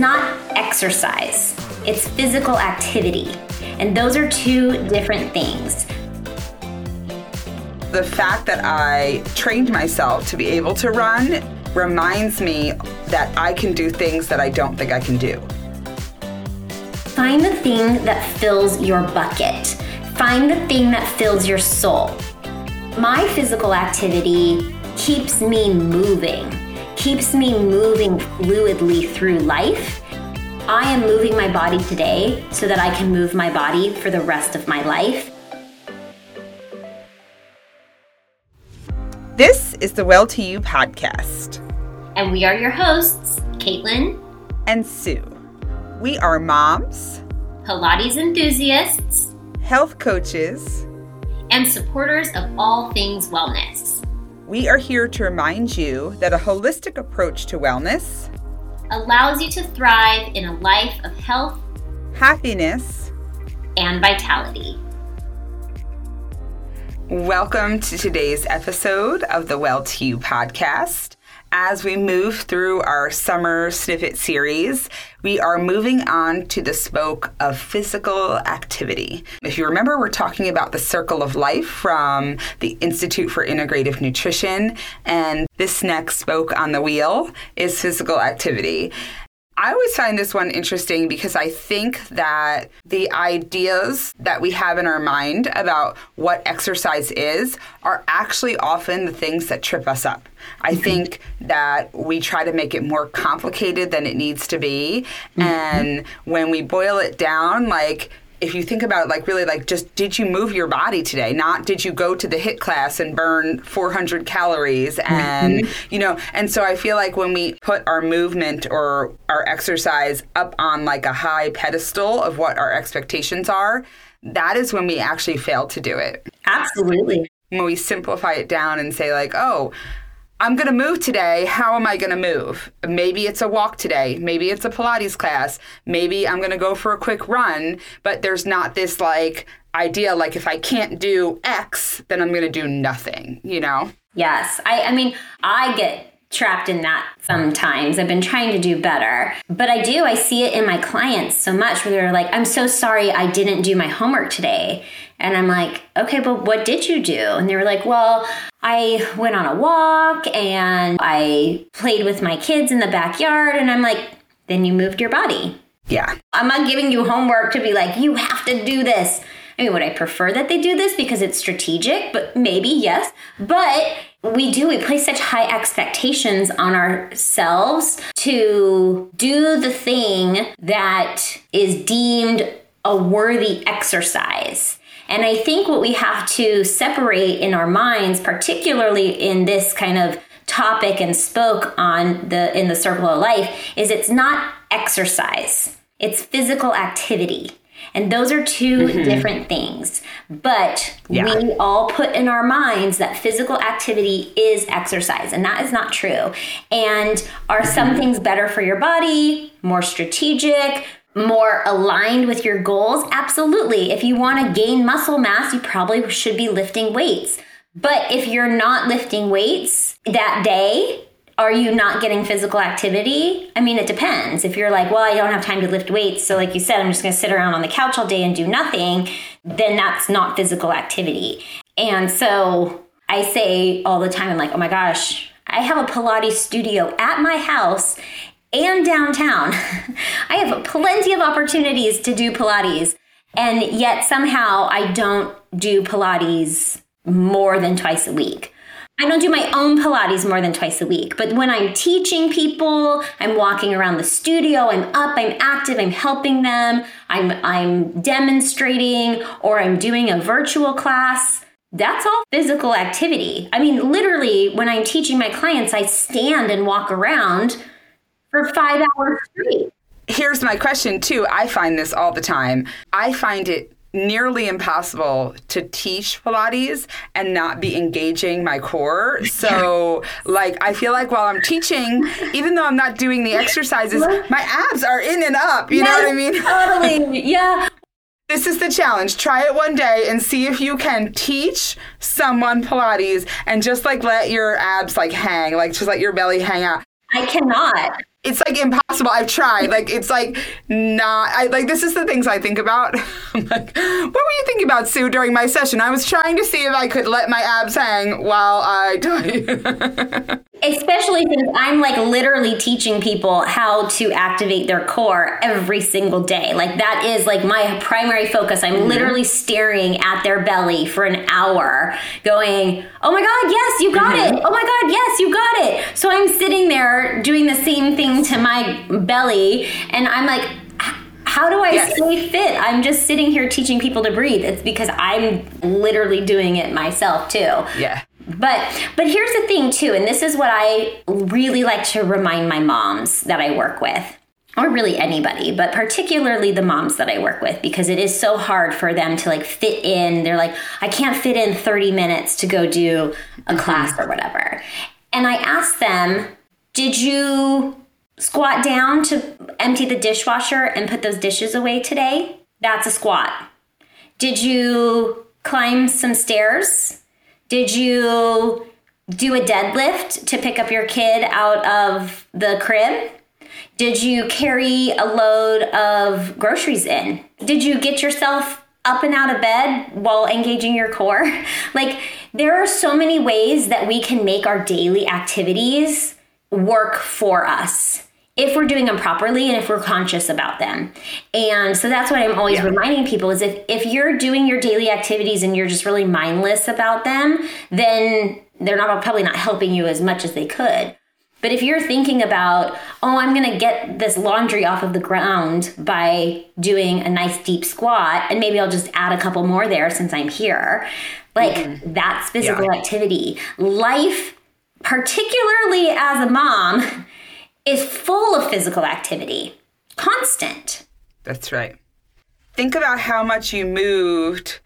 not exercise, it's physical activity. And those are two different things. The fact that I trained myself to be able to run reminds me that I can do things that I don't think I can do. Find the thing that fills your bucket. Find the thing that fills your soul. My physical activity keeps me moving, keeps me moving fluidly through life. I am moving my body today so that I can move my body for the rest of my life. This is the Well to You podcast. And we are your hosts, Caitlin and Sue. We are moms, Pilates enthusiasts, health coaches, and supporters of all things wellness. We are here to remind you that a holistic approach to wellness allows you to thrive in a life of health, happiness, and vitality. Welcome to today's episode of the Well to You podcast. As we move through our summer snippet series, we are moving on to the spoke of physical activity. If you remember, we're talking about the circle of life from the Institute for Integrative Nutrition, and this next spoke on the wheel is physical activity. I always find this one interesting because I think that the ideas that we have in our mind about what exercise is are actually often the things that trip us up. I mm-hmm. think that we try to make it more complicated than it needs to be. Mm-hmm. And when we boil it down, like, if you think about it, like really, like just did you move your body today? Not did you go to the HIIT class and burn 400 calories? And, mm-hmm. you know, and so I feel like when we put our movement or our exercise up on like a high pedestal of what our expectations are, that is when we actually fail to do it. Absolutely. When we simplify it down and say, like, oh, I'm going to move today. How am I going to move? Maybe it's a walk today. Maybe it's a Pilates class. Maybe I'm going to go for a quick run. But there's not this like idea like if I can't do X, then I'm going to do nothing, you know? Yes. I, I mean, I get trapped in that sometimes. I've been trying to do better. But I do, I see it in my clients so much where they're like, I'm so sorry I didn't do my homework today. And I'm like, okay, but what did you do? And they were like, well, I went on a walk and I played with my kids in the backyard. And I'm like, then you moved your body. Yeah. I'm not giving you homework to be like, you have to do this. I mean, would I prefer that they do this because it's strategic? But maybe, yes. But we do, we place such high expectations on ourselves to do the thing that is deemed a worthy exercise. And I think what we have to separate in our minds, particularly in this kind of topic and spoke on the in the circle of life, is it's not exercise. It's physical activity. And those are 2 mm-hmm. different things. But yeah. we all put in our minds that physical activity is exercise, and that is not true. And are mm-hmm. some things better for your body, more strategic, more aligned with your goals? Absolutely. If you want to gain muscle mass, you probably should be lifting weights. But if you're not lifting weights that day, are you not getting physical activity? I mean, it depends. If you're like, well, I don't have time to lift weights, so like you said, I'm just going to sit around on the couch all day and do nothing, then that's not physical activity. And so I say all the time, I'm like, oh my gosh, I have a Pilates studio at my house and downtown. I have plenty of opportunities to do Pilates, and yet somehow I don't do Pilates more than twice a week. I don't do my own Pilates more than twice a week, but when I'm teaching people, I'm walking around the studio, I'm up, I'm active, I'm helping them, I'm I'm demonstrating or I'm doing a virtual class. That's all physical activity. I mean, literally, when I'm teaching my clients, I stand and walk around for five hours straight. Here's my question, too. I find this all the time. I find it nearly impossible to teach Pilates and not be engaging my core. So, like, I feel like while I'm teaching, even though I'm not doing the exercises, my abs are in and up. You yes, know what I mean? Totally. Yeah. This is the challenge. Try it one day and see if you can teach someone Pilates and just like let your abs like hang, like just let your belly hang out. I cannot. It's like impossible. I've tried. Like it's like not. I like this is the things I think about. I'm like, what were you thinking about, Sue, during my session? I was trying to see if I could let my abs hang while I you. Especially since I'm like literally teaching people how to activate their core every single day. Like that is like my primary focus. I'm mm-hmm. literally staring at their belly for an hour, going, "Oh my god, yes, you got mm-hmm. it. Oh my god, yes, you got it." So I'm sitting there doing the same thing to my belly, and I'm like, how do I yes. stay fit? I'm just sitting here teaching people to breathe. It's because I'm literally doing it myself too. Yeah. But but here's the thing too, and this is what I really like to remind my moms that I work with or really anybody, but particularly the moms that I work with because it is so hard for them to like fit in. They're like, I can't fit in 30 minutes to go do a mm-hmm. class or whatever. And I ask them, Did you squat down to empty the dishwasher and put those dishes away today? That's a squat. Did you climb some stairs? Did you do a deadlift to pick up your kid out of the crib? Did you carry a load of groceries in? Did you get yourself up and out of bed while engaging your core? like, there are so many ways that we can make our daily activities work for us if we're doing them properly and if we're conscious about them. And so that's what I'm always yeah. reminding people is if if you're doing your daily activities and you're just really mindless about them, then they're not probably not helping you as much as they could. But if you're thinking about, oh, I'm going to get this laundry off of the ground by doing a nice deep squat, and maybe I'll just add a couple more there since I'm here, like mm-hmm. that's physical yeah. activity. Life, particularly as a mom, is full of physical activity, constant. That's right. Think about how much you moved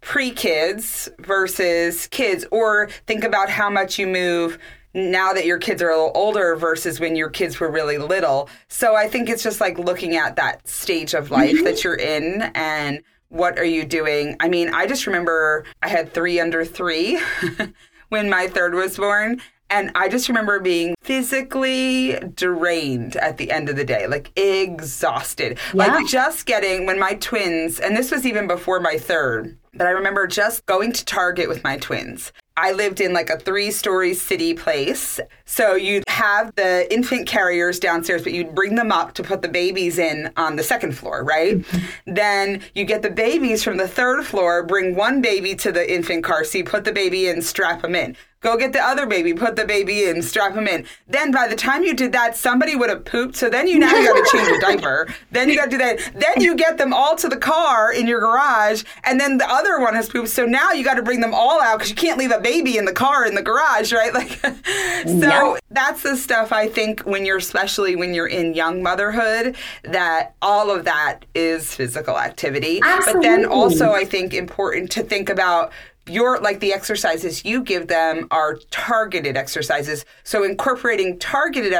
pre kids versus kids, or think about how much you move now that your kids are a little older versus when your kids were really little. So I think it's just like looking at that stage of life mm-hmm. that you're in and what are you doing? I mean, I just remember I had three under three when my third was born. And I just remember being physically drained at the end of the day, like exhausted. Yeah. Like just getting, when my twins, and this was even before my third, but I remember just going to Target with my twins. I lived in like a three story city place. So you'd have the infant carriers downstairs, but you'd bring them up to put the babies in on the second floor, right? Mm-hmm. Then you get the babies from the third floor, bring one baby to the infant car seat, put the baby in, strap them in. Go get the other baby, put the baby in, strap him in. Then by the time you did that, somebody would have pooped. So then you now you got to change a diaper. Then you got to do that. Then you get them all to the car in your garage, and then the other one has pooped. So now you got to bring them all out because you can't leave a baby in the car in the garage, right? Like, so that's the stuff I think when you're, especially when you're in young motherhood, that all of that is physical activity. Absolutely. But then also, I think important to think about your like the exercises you give them are targeted exercises so incorporating targeted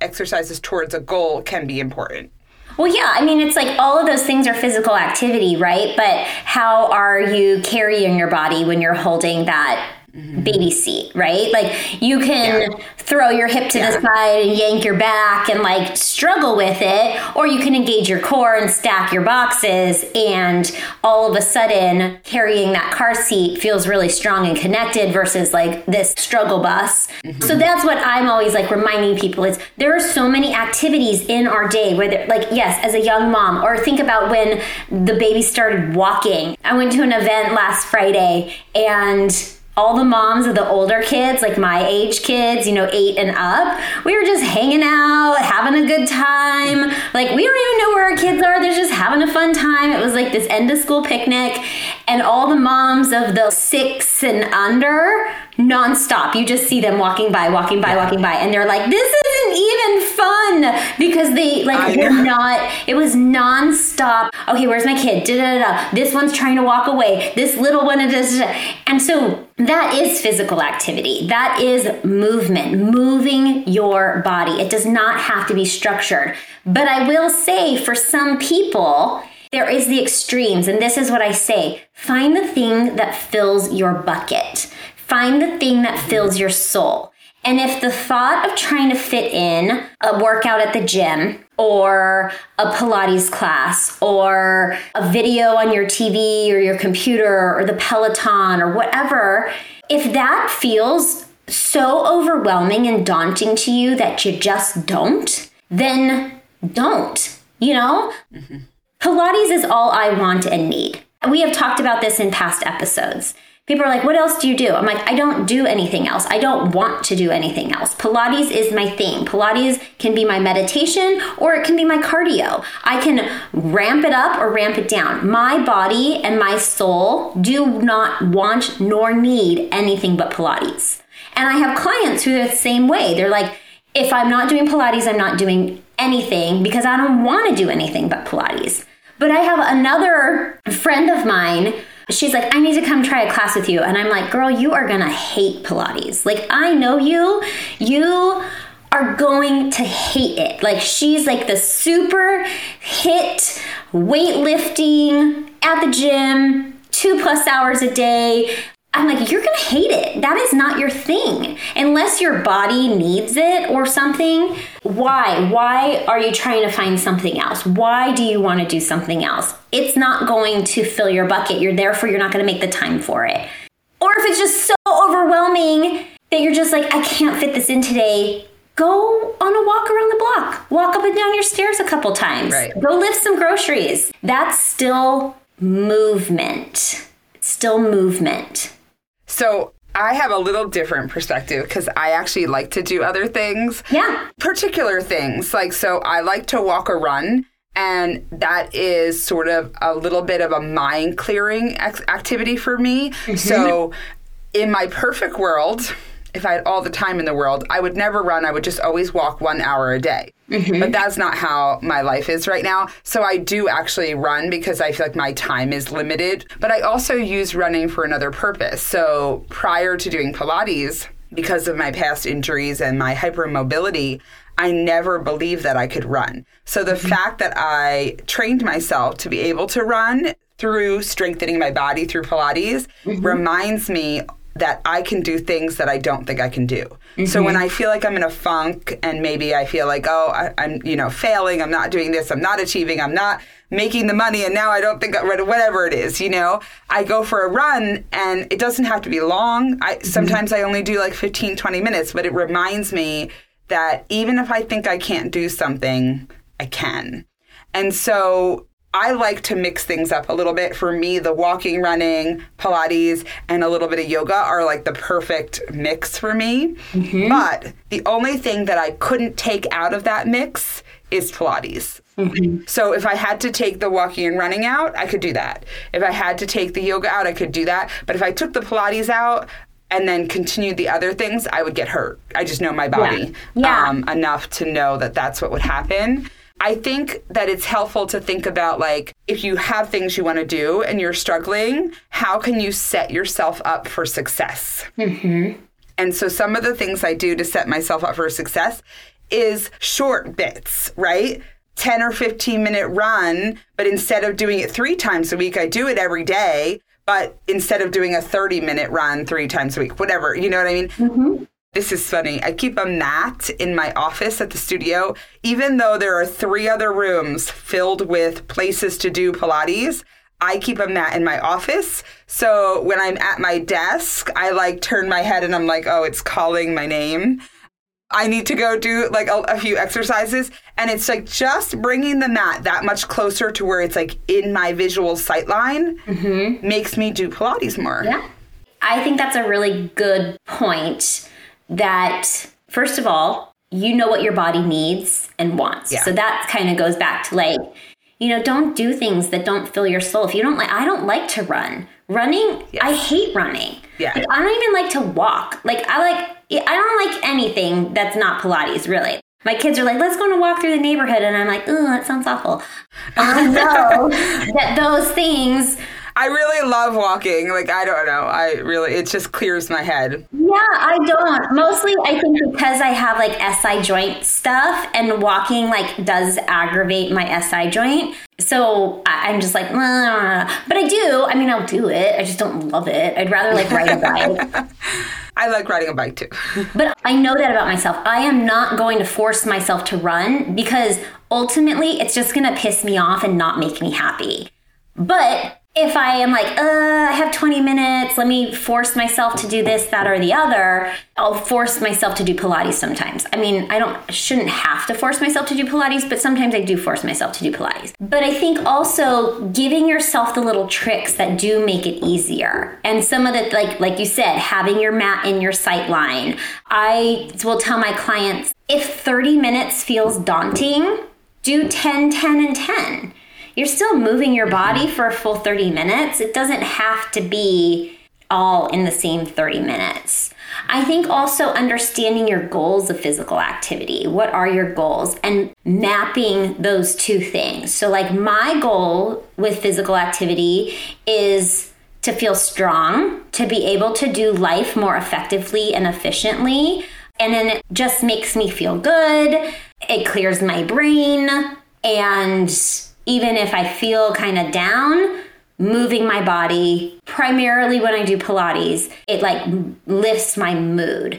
exercises towards a goal can be important well, yeah, I mean, it's like all of those things are physical activity, right? But how are you carrying your body when you're holding that mm-hmm. baby seat, right? Like you can yeah. throw your hip to yeah. the side and yank your back and like struggle with it, or you can engage your core and stack your boxes, and all of a sudden carrying that car seat feels really strong and connected versus like this struggle bus. Mm-hmm. So that's what I'm always like reminding people is there are so many activities in our day where like yes, as a young mom, or think about when the baby started walking. I went to an event last Friday and all the moms of the older kids, like my age kids, you know, eight and up, we were just hanging out, having a good time. Like, we don't even know where our kids are. They're just having a fun time. It was like this end of school picnic. And all the moms of the six and under nonstop. You just see them walking by, walking by, walking by, and they're like, "This isn't even fun," because they like were not. It was nonstop. Okay, where's my kid? Da da da. This one's trying to walk away. This little one is, and so that is physical activity. That is movement, moving your body. It does not have to be structured. But I will say, for some people. There is the extremes, and this is what I say find the thing that fills your bucket. Find the thing that fills your soul. And if the thought of trying to fit in a workout at the gym or a Pilates class or a video on your TV or your computer or the Peloton or whatever, if that feels so overwhelming and daunting to you that you just don't, then don't, you know? Mm-hmm. Pilates is all I want and need. We have talked about this in past episodes. People are like, what else do you do? I'm like, I don't do anything else. I don't want to do anything else. Pilates is my thing. Pilates can be my meditation or it can be my cardio. I can ramp it up or ramp it down. My body and my soul do not want nor need anything but Pilates. And I have clients who are the same way. They're like, if I'm not doing Pilates, I'm not doing anything because I don't want to do anything but Pilates. But I have another friend of mine she's like, I need to come try a class with you. And I'm like, girl, you are going to hate Pilates. Like, I know you. You are going to hate it. Like, she's like the super HIIT weightlifting at the gym, two plus hours a day, I'm like, you're gonna hate it. That is not your thing. Unless your body needs it or something. Why? Why are you trying to find something else? Why do you wanna do something else? It's not going to fill your bucket. You're therefore you're not gonna make the time for it. Or if it's just so overwhelming that you're just like, I can't fit this in today, go on a walk around the block. Walk up and down your stairs a couple times. Right. Go lift some groceries. That's still movement. It's still movement. So I have a little different perspective because I actually like to do other things. Yeah. Particular things. Like, so I like to walk or run. And that is sort of a little bit of a mind clearing ex- activity for me. Mm-hmm. So, in my perfect world, if I had all the time in the world, I would never run. I would just always walk one hour a day. Mm-hmm. But that's not how my life is right now. So I do actually run because I feel like my time is limited. But I also use running for another purpose. So prior to doing Pilates, because of my past injuries and my hypermobility, I never believed that I could run. So the mm-hmm. fact that I trained myself to be able to run through strengthening my body through Pilates mm-hmm. reminds me that I can do things that I don't think I can do. Mm-hmm. So when I feel like I'm in a funk and maybe I feel like, oh, I, am you know, failing, I'm not doing this, I'm not achieving, I'm not making the money, and now I don't think, I'm ready, whatever it is, you know, I go for a run and it doesn't have to be long. I, mm-hmm. Sometimes I only do like 15, 20 minutes, but it reminds me that even if I think I can't do something, I can. And so I like to mix things up a little bit. For me, the walking, running, Pilates, and a little bit of yoga are like the perfect mix for me. Mm-hmm. But the only thing that I couldn't take out of that mix is Pilates. Mm-hmm. So if I had to take the walking and running out, I could do that. If I had to take the yoga out, I could do that. But if I took the Pilates out, and then continued the other things, I would get hurt. I just know my body yeah. Yeah. Um, enough to know that that's what would happen. I think that it's helpful to think about like if you have things you want to do and you're struggling, how can you set yourself up for success? Mm-hmm. And so some of the things I do to set myself up for success is short bits, right? 10 or 15 minute run, but instead of doing it three times a week, I do it every day. But instead of doing a 30 minute run three times a week, whatever, you know what I mean? Mm-hmm. This is funny. I keep a mat in my office at the studio, even though there are three other rooms filled with places to do Pilates. I keep a mat in my office. So when I'm at my desk, I like turn my head and I'm like, oh, it's calling my name. I need to go do like a, a, few exercises. And it's like just bringing the mat that much closer to where it's like in my visual sight line mm-hmm. makes me do Pilates more. Yeah. I think that's a really good point that, first of all, you know what your body needs and wants. Yeah. So that kind of goes back to like, you know, don't do things that don't fill your soul. If you don't like, I don't like to run. Running, yes. I hate running. Yeah. Like, I don't even like to walk. Like, I like, I don't like anything that's not Pilates, really. My kids are like, let's go on a walk through the neighborhood. And I'm like, oh, that sounds awful. I know that those things I really love walking. Like I don't know. I really it just clears my head. Yeah, I don't. Mostly I think because I have like SI joint stuff and walking like does aggravate my SI joint. So I, am just like, nah. but I do. I mean, I'll do it. I just don't love it. I'd rather like ride a bike. I like riding a bike too. but I know that about myself. I am not going to force myself to run because ultimately it's just going to piss me off and not make me happy. But if I am like, uh, I have 20 minutes, let me force myself to do this, that, or the other, I'll force myself to do Pilates sometimes. I mean, I don't, shouldn't have to force myself to do Pilates, but sometimes I do force myself to do Pilates. But I think also giving yourself the little tricks that do make it easier. And some of the, like, like you said, having your mat in your sight line. I will tell my clients if 30 minutes feels daunting, do 10, 10, and 10 you're still moving your mm-hmm. body for a full 30 minutes. It doesn't have to be all in the same 30 minutes. I think also understanding your goals of physical activity. What are your goals? And mapping those two things. So, like, my goal with physical activity is to feel strong, to be able to do life more effectively and efficiently. And then it just makes me feel good. It clears my brain. And even if I feel kind of down, moving my body, primarily when I do Pilates, it like lifts my mood.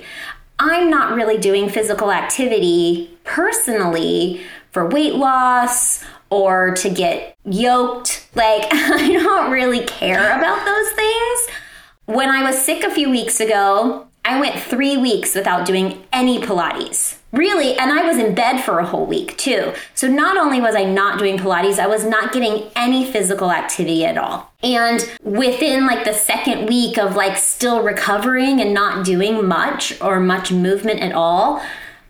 I'm not really doing physical activity personally for weight loss or to get yoked. Like, I don't really care about those things. When I was sick a few weeks ago, I went three weeks without doing any Pilates. Really, and I was in bed for a whole week too. So not only was I not doing Pilates, I was not getting any physical activity at all. And within like the second week of like still recovering and not doing much or much movement at all,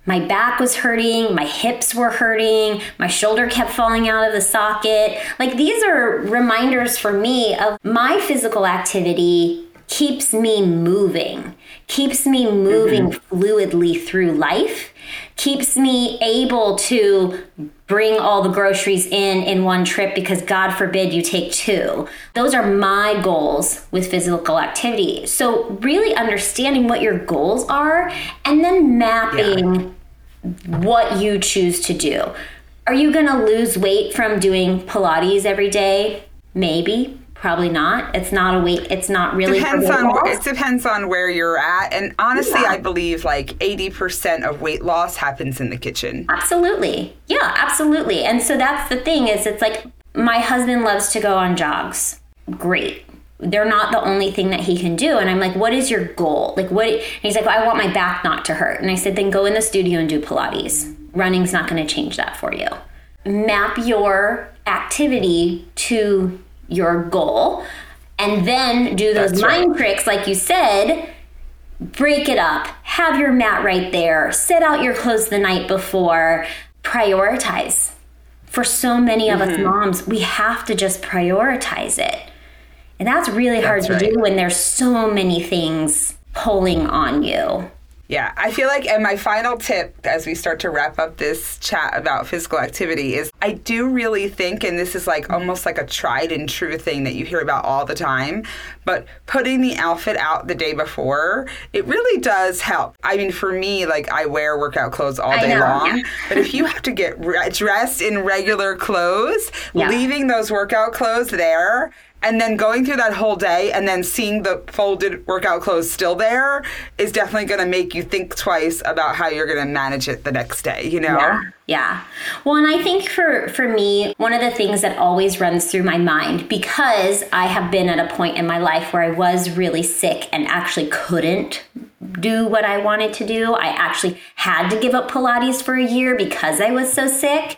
my back was hurting, my hips were hurting, my shoulder kept falling out of the socket. Like these are reminders for me of my physical activity keeps me moving, keeps me moving mm-hmm. fluidly through life, keeps me able to bring all the groceries in in one trip because God forbid you take two. Those are my goals with physical activity. So, really understanding what your goals are and then mapping yeah. what you choose to do. Are you going to lose weight from doing Pilates every day? Maybe. Probably not. It's not a weight. It's not really. Depends on loss. it depends on where you're at, and honestly, yeah. I believe like eighty percent of weight loss happens in the kitchen. Absolutely, yeah, absolutely. And so that's the thing is, it's like my husband loves to go on jogs. Great. They're not the only thing that he can do. And I'm like, what is your goal? Like, what? And he's like, well, I want my back not to hurt. And I said, then go in the studio and do Pilates. Running's not going to change that for you. Map your activity to your goal and then do those That's mind right. tricks like you said break it up have your mat right there set out your clothes the night before prioritize for so many of mm-hmm. us moms we have to just prioritize it and that's really hard that's to right. do when there's so many things pulling on you yeah, I feel like, and my final tip as we start to wrap up this chat about physical activity is I do really think, and this is like almost like a tried and true thing that you hear about all the time, but putting the outfit out the day before, it really does help. I mean, for me, like I wear workout clothes all day know, long, yeah. but if you have to get re- dressed in regular clothes, yeah. leaving those workout clothes there and then going through that whole day and then seeing the folded workout clothes still there is definitely going to make you think twice about how you're going to manage it the next day you know? Yeah. yeah. Well and i think for for me one of the things that always runs through my mind because i have been at a point in my life where i was really sick and actually couldn't do what i wanted to do i actually had to give up pilates for a year because i was so sick.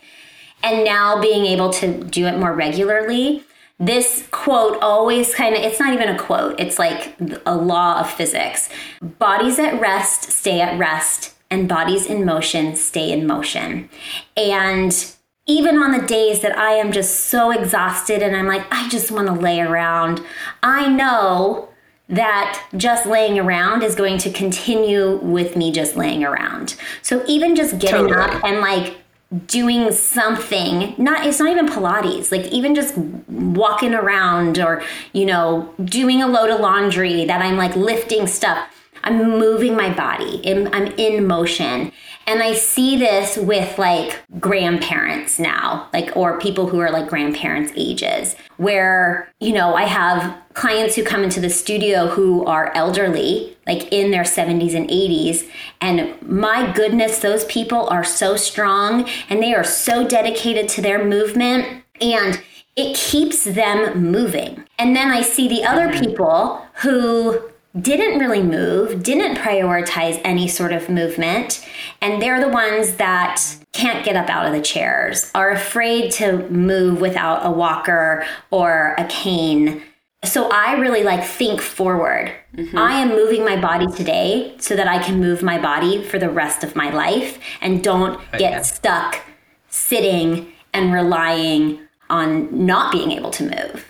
And now being able to do it more regularly this quote always kind of it's not even a quote it's like a law of physics. Bodies at rest stay at rest and bodies in motion stay in motion. And even on the days that i am just so exhausted and i'm like i just want to lay around i know that just laying around is going to continue with me just laying around. So even just getting totally. up and like doing something. Not it's not even pilates like even just walking around or you know doing a load of laundry that i'm like lifting stuff i'm moving my body i'm in motion and I see this with like grandparents now, like, or people who are like grandparents' ages, where, you know, I have clients who come into the studio who are elderly, like in their 70s and 80s. And my goodness, those people are so strong and they are so dedicated to their movement. And it keeps them moving. And then I see the other mm-hmm. people who didn't really move, didn't prioritize any sort of movement, and they're the ones that can't get up out of the chairs, are afraid to move without a walker or a cane. So I really like think forward. Mm-hmm. I am moving my body today so that I can move my body for the rest of my life and don't get stuck sitting and relying on not being able to move.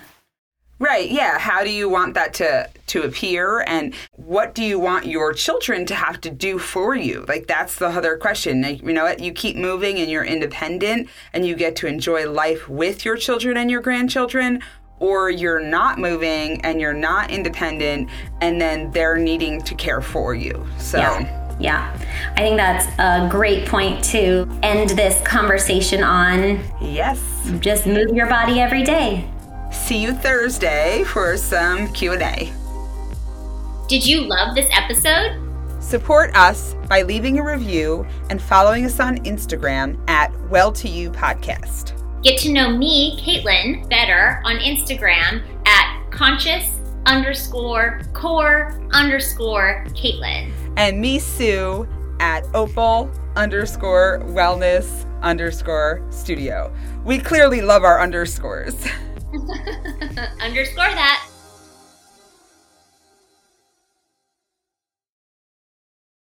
Right. Yeah. How do you want that to to appear and what do you want your children to have to do for you? Like that's the other question. Like, you know what? You keep moving and you're independent and you get to enjoy life with your children and your grandchildren or you're not moving and you're not independent and then they're needing to care for you. So yeah. Yeah, I think that's a great point to end this conversation on. Yes. Just move your body every day. See you Thursday for some Q&A. Did you love this episode? Support us by leaving a review and following us on Instagram at Well To You Podcast. Get to know me, Caitlin, better on Instagram at conscious underscore core underscore Caitlin. And me, Sue, at opal underscore wellness underscore studio. We clearly love our underscores. Underscore that.